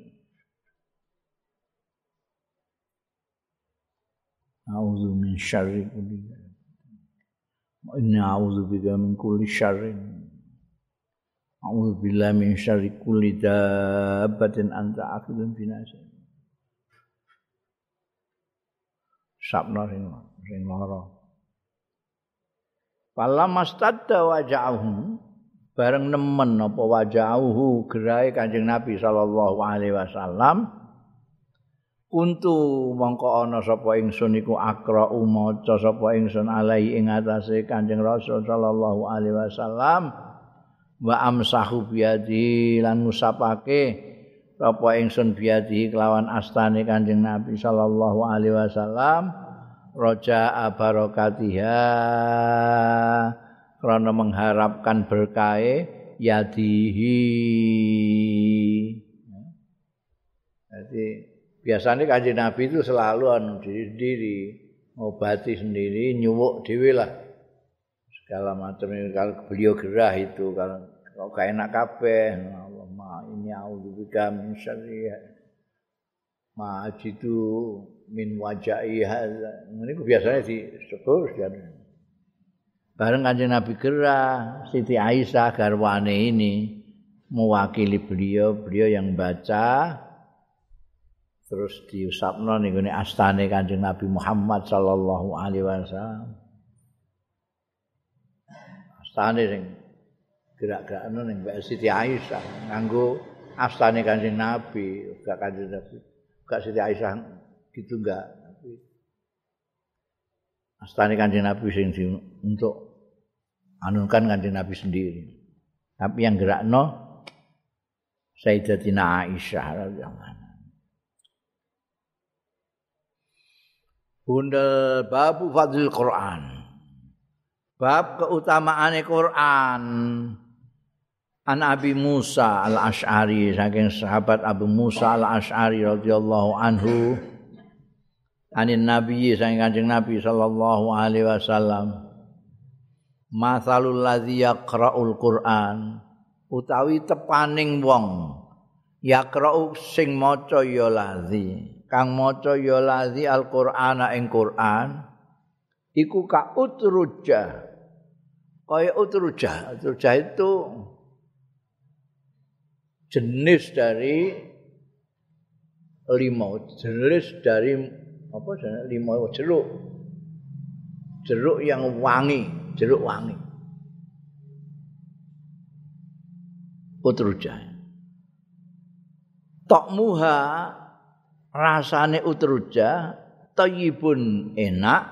A'udzu min syarri kulli. Inna a'udzu bika min kulli syarrin. A'udzu billahi min syarri kulli dabbatin anta akhidun binasa. Sabna sing sing lara. Pala mastadda bareng nemen apa waja'uhu gerahe Kanjeng Nabi sallallahu alaihi wasallam Kuntu mongko ana sapa ingsun iku akra maca sapa ingsun alai ing atase Kanjeng Rasul sallallahu alaihi wasallam wa amsahu biadi lan ngusapake apa ingsun biadi kelawan astane Kanjeng Nabi sallallahu alaihi wasallam roja barakatiha karena mengharapkan berkahe yadihi. Jadi biasanya kanjeng Nabi itu selalu anu diri sendiri ngobati sendiri nyuwuk dewi lah segala macam kalau beliau gerah itu kalau kalau gak enak kabeh Allah ini audzubika min syarri. Ma ajidu min wajai hadza. Ini biasanya di syukur bareng kanjeng Nabi gerah Siti Aisyah garwane ini mewakili beliau beliau yang baca. Terus diusapno ning astane kanjeng Nabi Muhammad sallallahu alaihi wasallam astane sing gerak-gerakno ning Mbak Siti Aisyah nganggo astane Kanjeng Nabi, gak Kanjeng Nabi. Gak Siti Aisyah gitu enggak, astane Kanjeng Nabi sing di, untuk anukan Kanjeng Nabi sendiri. Tapi yang gerakno Sayyidatina Aisyah radhiyallahu anha. Bundel babu fadlil Quran. Bab keutamaane Quran. An Abi Musa al Ashari saking sahabat Abu Musa al Ashari radhiyallahu anhu. Anin Nabi saking kanjeng Nabi sallallahu alaihi wasallam. Masalul ladzi yaqra'ul Quran. Utawi tepaning wong. Yaqra'u sing maca ya ladzi. Kang maca ya ladzi al Qur'ana ing Quran. Iku ka utruja kaya utruja. Utruja itu jenis dari limau, jenis dari apa jenenge lima jeruk. Jeruk yang wangi, jeruk wangi. Utruja. Tok muha rasane utruja tayyibun enak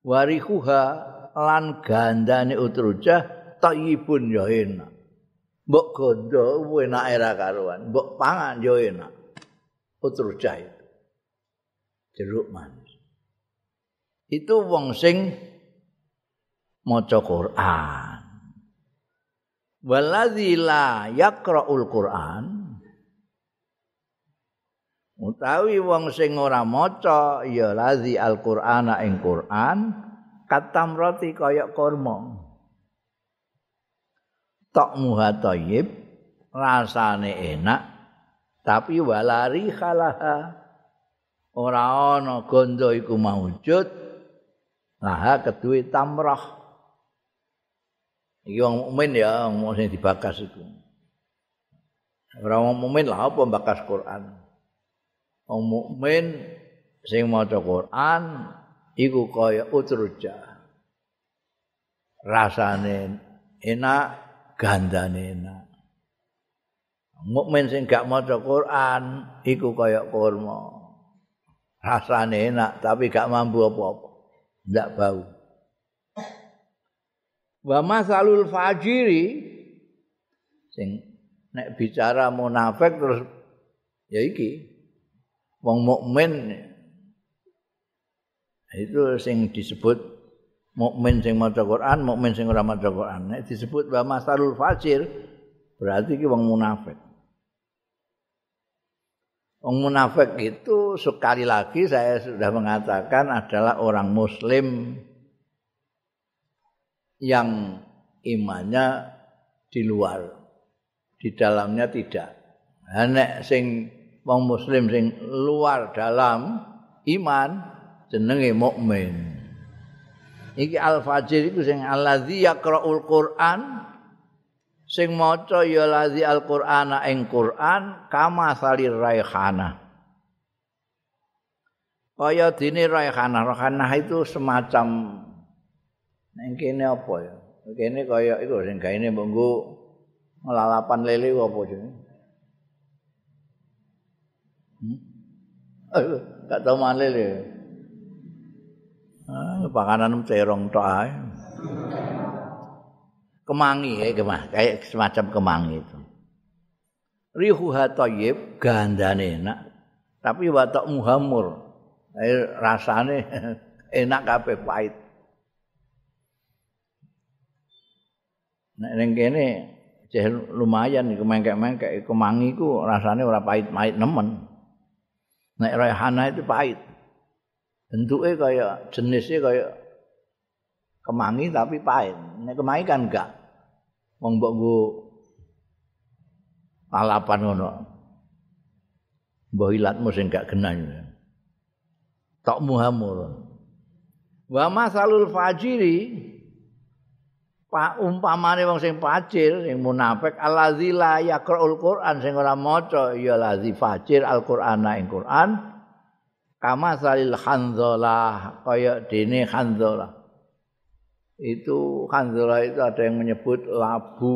warihuha lan gandane utruja tayyibun ya enak. Mbok gondo enak era karuan, mbok pangan ya enak. Utruja itu. Jeruk manis. Itu wong sing maca Quran. Waladzi la yaqra'ul Quran utawi wong sing ora maca ya lazi Al-Qur'ana ing Qur'an katamrati kaya kurma. Tok thayyib rasane enak tapi walari khalaha. Ora ana gondo iku maujud laha keduwe tamrah. Iki wong mukmin ya wong sing dibakas iku. Ora wong mukmin lah apa bakas Quran? Wong mukmin sing maca Quran iku kaya utruja rasane enak gandane enak. Mukmin sing gak maca Quran iku kaya kurma. Rasane enak tapi gak mampu apa-apa. Ndak bau. Wa masalul fajiri sing nek bicara munafik terus ya iki wong mukmin itu sing disebut mukmin sing maca Quran, mukmin sing ora maca Quran. Nek disebut wa masalul fajir berarti ki wong munafik. Wong munafik itu sekali lagi saya sudah mengatakan adalah orang muslim yang imannya di luar, di dalamnya tidak. Nek sing wong muslim sing luar dalam iman jenenge mukmin. iki al-fajr iku sing allazi yaqra'ul Qur'an sing maca ya lazi al-Qur'ana ing Qur'an kama salir raihana kaya dene raihana raihana itu semacam ning kene apa ya? Kene kaya iku sing gaene mbok ngelalapan lele apa jenenge? Hmm? gak tau maneh lele Ah, panganan cerong tok ae. Kemangi ya, kemah, kayak semacam kemangi itu. Rihuha thayyib gandane enak, tapi watak muhamur. Air rasane [LAUGHS] enak kabeh pahit. Nek ning kene lumayan iki mengkek-mengkek kemangi ku rasane ora pahit-pahit nemen. Nek rayhana itu pahit. Bentuknya kayak jenisnya kayak kemangi tapi pahit. Ini kemangi kan enggak. Wong mbok nggo lalapan ngono. Mbok ilatmu sing enggak genah. Tok muhamur. Wa masalul fajiri pa umpamane wong sing fajir sing munafik allazi la yaqra'ul Qur'an sing ora maca ya lazi fajir Al-Qur'ana ing Qur'an kama salil khanzalah kaya dene khanzalah. Itu khanzalah itu ada yang menyebut labu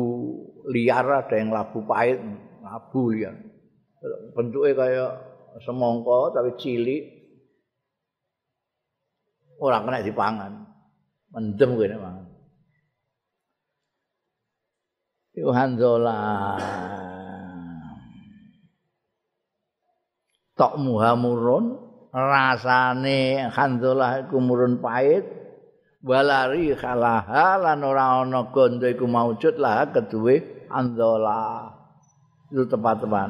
liar ada yang labu pahit labu liar. Bentuknya kayak semongko tapi cilik. Orang kena dipangan. Mendem gue mangan itu khanzalah. Tok muhamurun rasane khandulah iku murun pahit. Walari khalaha lan ora ana gondo iku maujud lah keduwe andola itu tepat-tepat.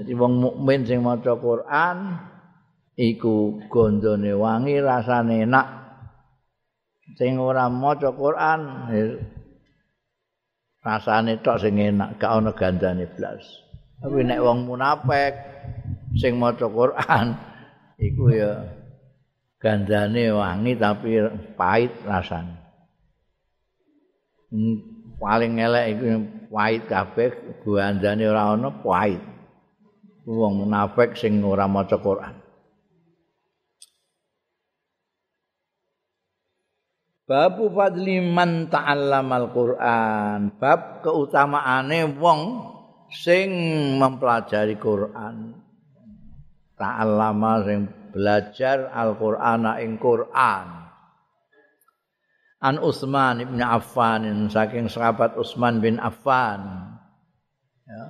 Jadi wong mukmin sing maca Quran iku gondone wangi rasane enak. Sing ora maca Quran rasane tok sing enak gak ana gandane blas. Tapi nek wong munafik sing maca Quran iku ya gandane wangi tapi pahit rasane hmm, paling elek iku pahit kabeh gandane ora ana pahit wong munafik sing ora maca Quran Bab fadli man ta'allamal Qur'an. bab keutamaane wong sing mempelajari Qur'an. Ta'allama sing belajar Al-Qur'an ing Qur'an. An Utsman bin Affan saking sahabat Utsman bin Affan. Ya.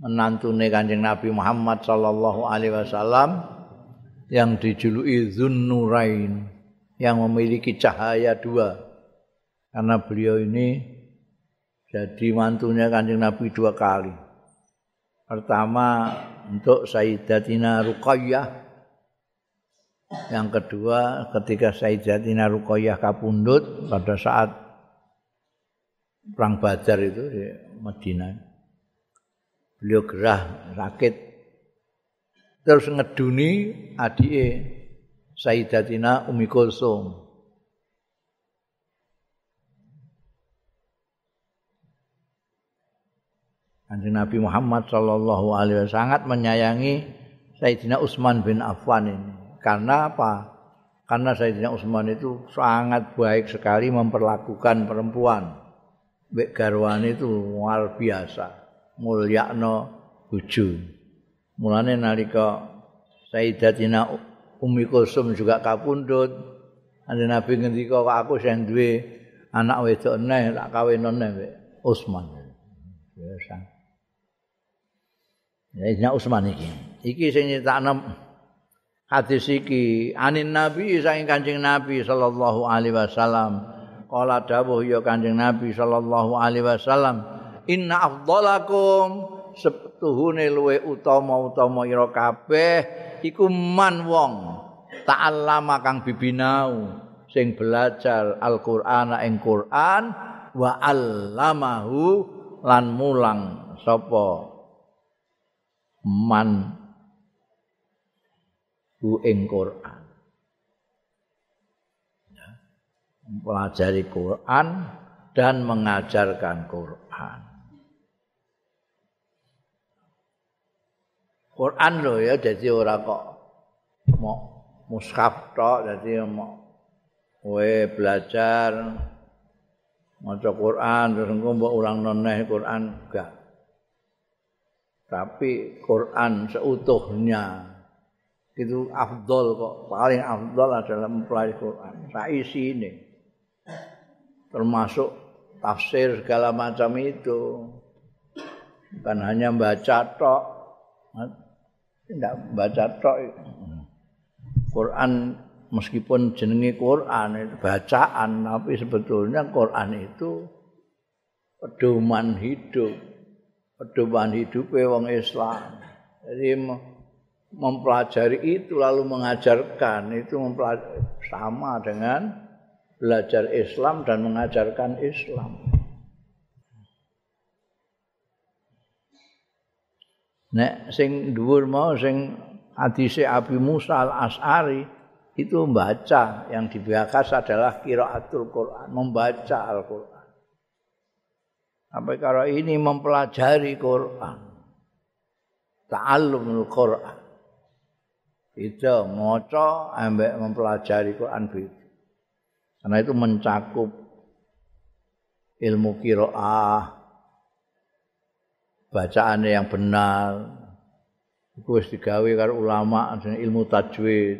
Menantune Kanjeng Nabi Muhammad sallallahu alaihi wasallam yang dijuluki Zunnurain. yang memiliki cahaya dua karena beliau ini jadi mantunya kanjeng Nabi dua kali pertama untuk Sayyidatina Ruqayyah yang kedua ketika Sayyidatina Ruqayyah kapundut pada saat perang Badar itu di Madinah beliau gerah sakit terus ngeduni adike Sayyidatina Umi Kulsum. Kanjeng Nabi Muhammad sallallahu alaihi wasallam sangat menyayangi Sayyidina Utsman bin Affan ini. Karena apa? Karena Sayyidina Utsman itu sangat baik sekali memperlakukan perempuan. Mbek garwan itu luar biasa. Mulyakno bojo. Mulane nalika Sayyidatina Umi Kulsum juga kapundut. Ane Nabi ngendika kok aku sing duwe anak wedok neh tak kawin neh Utsman. Ya ini Utsman iki. Iki sing nyetakno hadis iki anin Nabi saking Kanjeng Nabi sallallahu alaihi wasallam. Kala dawuh ya Kanjeng Nabi sallallahu alaihi wasallam, "Inna afdalakum setuhune luwe utama-utama ira kabeh iku man wong ta'allama kang bibinau sing belajar Al-Qur'an ing Qur'an wa 'allamahu lan mulang sapa man ku ing Qur'an mempelajari Quran dan mengajarkan Quran. Quran lho ya dadi ora kok mau mushaf tok dadi mau kowe belajar maca Quran terus engko mbok ulang noneh Quran enggak. Tapi Quran seutuhnya itu afdol kok. Paling afdol adalah mempelajari Quran. Saisi ini. Termasuk tafsir segala macam itu. Bukan hanya baca tok. Tidak baca tok. Quran meskipun jenenge Quran bacaan tapi sebetulnya Quran itu pedoman hidup pedoman hidup wong Islam. Jadi mempelajari itu lalu mengajarkan itu sama dengan belajar Islam dan mengajarkan Islam. Nek sing dhuwur mau sing hadise Abi Musa Al-As'ari itu membaca. Yang dibakas adalah kiraatul Quran, membaca Al-Quran. Sampai kalau ini mempelajari Quran. Ta'allumul Quran. Itu maca ambek mempelajari Quran itu. Karena itu mencakup ilmu qiraah, bacaan yang benar iku wis digawe karo ulama ilmu tajwid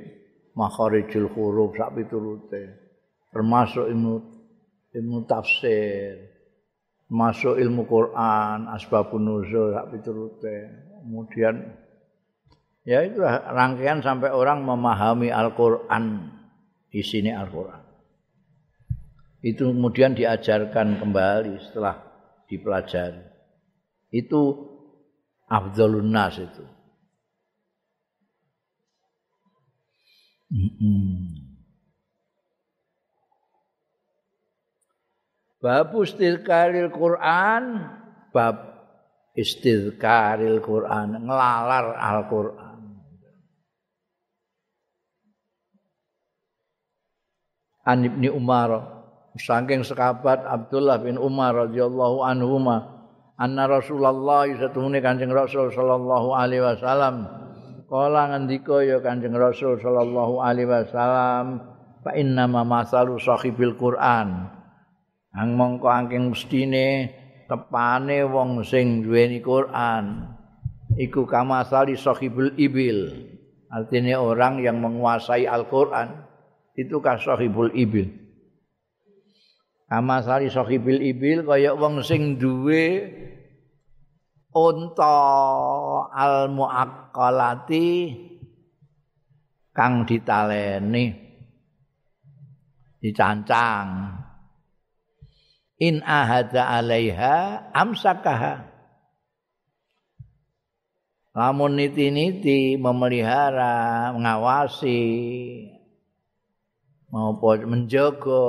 makharijul huruf sak piturute termasuk ilmu ilmu tafsir masuk ilmu Quran asbabun nuzul sak piturute. Kemudian ya itu rangkaian sampai orang memahami Al-Qur'an. Sini Al-Qur'an. Itu kemudian diajarkan kembali setelah dipelajari. Itu afdhalun nas itu. Bab istilkaril Quran, bab istilkaril Quran, ngelalar Al-Quran. An Ibni Umar, saking sekabat Abdullah bin Umar radhiyallahu anhu anna Rasulullah satemune Kanjeng Rasul sallallahu alaihi wasallam kala ngendika ya Kanjeng Rasul sallallahu alaihi wasallam fa inna ma masalu sahibil Quran ang mongko angking mestine tepane wong sing duweni Quran iku kamasali sahibul ibil. Artinya orang yang menguasai Al-Quran itu kah sahibul ibil? Kamasali sahibul ibil kaya wong sing duwe unta al muaqqalati kang ditaleni dicancang in ahada alaiha amsakaha. Lamun niti-niti memelihara mengawasi maupun menjaga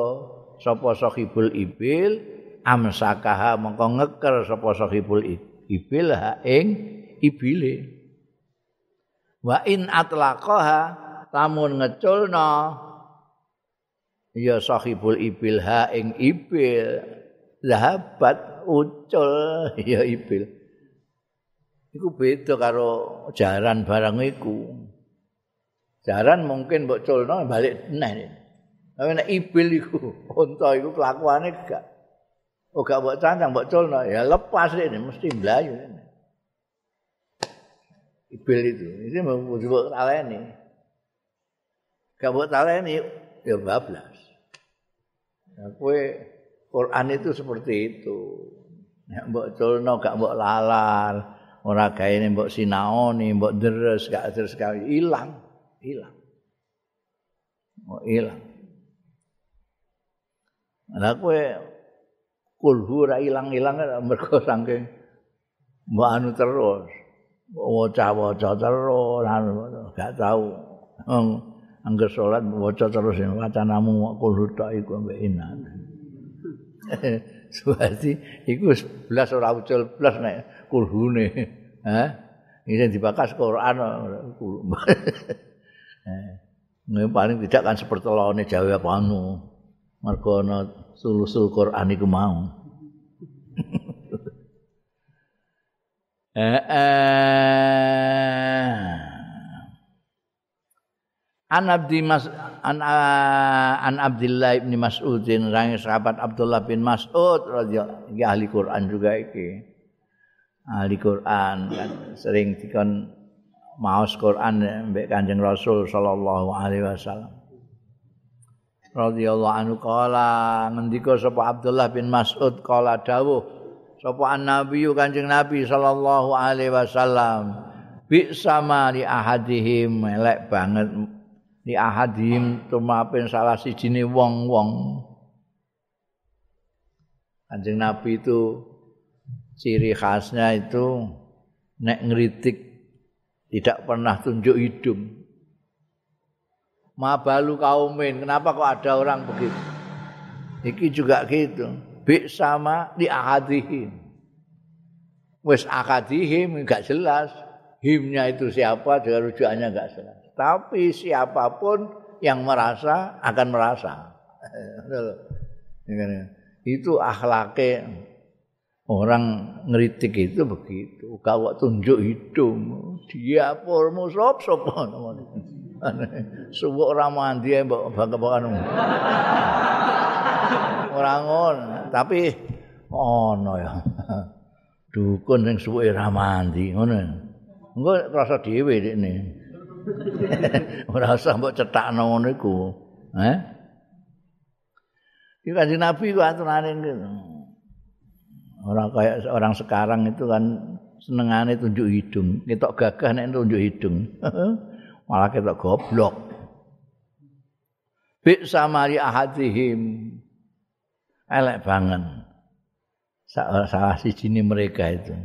sapa sahibul ibil amsakaha mengko ngeker sapa sahibul ibil ha ing ibile. Wa in atlaqaha lamun ngeculna ya sahibul ibil ha ing ibil zahabat ucul [LAUGHS] ya ibil. Iku beda karo jaran barang iku. Jaran mungkin mbok culno balik neh. Tapi nek ibil iku [LAUGHS] unta iku kelakuane gak. Oh gak mbok cancang mbok culno. Ya lepas ini mesti mlayu ibil itu ini mbok taleni. Gak mbok taleni ya bablas. Ya kowe Quran itu seperti itu. Nek mbok culno gak mbok lalar, ora gaene mbok sinaoni, mbok deres gak deres sekali ilang, ilang. Oh, ilang. Lah kowe kulhu ora ilang-ilang mergo saking mbok anu terus. Waca-waca terus, gak tahu. Angger salat waca terus wacanamu kulhu tok iku mbek inan. [LAUGHS] Suwati iku blas ora ucul blas nek kulhune. Hah? Ini dibakas Quran. [LAUGHS] Eh, paling tidak kan seperti lawane Jawa apa anu. Mergo ana sulusul Quran iku mau. [LAUGHS] eh, eh. An Abdi Mas an, an Abdullah bin Mas'udin rangi sahabat Abdullah bin Mas'ud radhiyallahu ahli Quran juga iki. Ahli Quran kan sering dikon maos Quran mbek Kanjeng Rasul sallallahu alaihi wasallam. Radhiyallahu anhu kala ngendika sapa Abdullah bin Mas'ud kala dawuh sapa an Nabi Kanjeng Nabi sallallahu alaihi wasallam bi sama li ahadihim elek banget ni ahadim tumapen salah sijine wong-wong Kanjeng Nabi itu ciri khasnya itu nek ngeritik tidak pernah tunjuk hidung. Mabalu kaumin, kenapa kok ada orang begitu? Iki juga gitu. Bi sama di ahadihim. Wes akadihim enggak jelas. Himnya itu siapa, dengan rujukannya enggak jelas. Tapi siapapun yang merasa akan merasa. [LAUGHS] itu akhlaknya orang ngeritik itu begitu. Kau tunjuk hidung, dia purmu sop sop. [LAUGHS] Subuh ramuan dia mbak bangga [LAUGHS] Orang on, tapi oh no ya. Dukun yang subuh ramandi, ngono. Enggak rasa dewi ini. [LAUGHS] ora usah mbok cetakno ngono iku eh? Iki kan nabi ku aturane gitu ora kayak orang sekarang itu kan senengane tunjuk hidung. Ketok gagah nek tunjuk hidung. [LAUGHS] Malah ketok goblok. Bi samari ahadihim. Elek banget. Salah, salah siji mereka itu.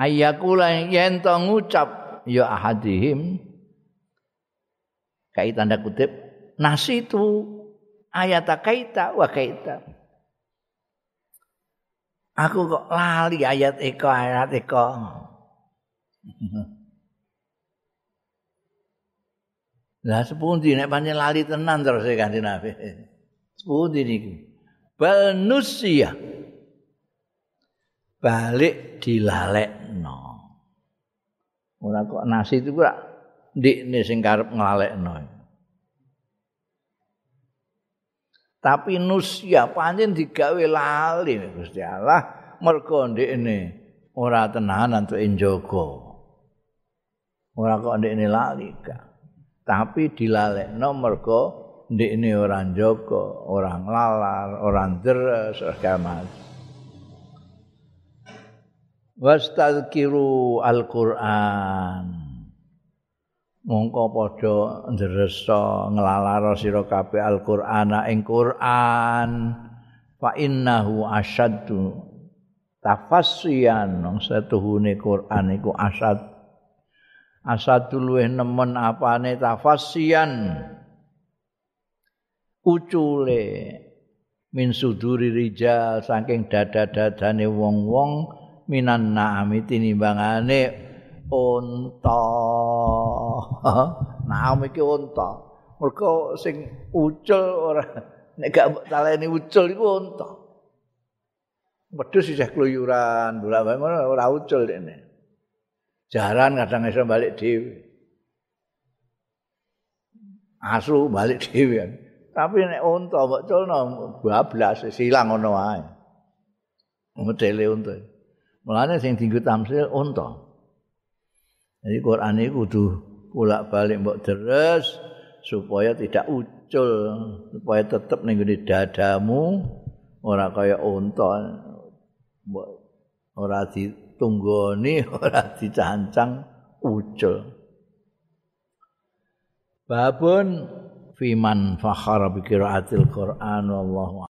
Ayakula yen to ngucap ya ahadihim. Kait tanda kutip nasi itu ayat kaita wa kaita. Aku kok lali ayat eko ayat eko. [LAUGHS] Lah sepundi nek pancen lali tenan terus e kanjeng Nabi? Sepundi niki bal nusia balik dilalekno Ora kok nasi itu kok ndikne sing karep nglalekno. tapi nusya pancen digawe lali Gusti Allah mergo ndekne ora tenanan untuk njogo ora kok ndekne lali ka. tapi dilalekno mergo ndekne ora njogo ora nglalar ora deres segala wastadzkiru al-Qur'an. Mongko padha ndresa nglalara sira kabeh Al-Qur'ana ing Qur'an. Fa innahu asyaddu tafassiyan. Satuhune Qur'an iku asad asadul luweh nemen apane tafassiyan. Ucule min suduri rijal saking dada-dadane wong-wong minan naami tinimbangane unta. [LAUGHS] Naam iki unta. Mergo sing ucul ora nek gak taleni ucul iku unta. Wedhus isih kluyuran, bolak-balik ora ucul dene. Jaran kadang iso balik dhewe. Asu balik dhewe. Tapi nek unta mbok culno bablas silang ngono wae. Modele unta. Mulane sing dienggo tamsil unta. Jadi Quran ini kudu bolak-balik mbok deres supaya tidak ucul, supaya tetap ning dadamu ora kaya unta. Mbok ora ditunggoni, [LAUGHS] ora dicancang ucul. Babun fiman fakhara bi qiraatil Qur'an wallahu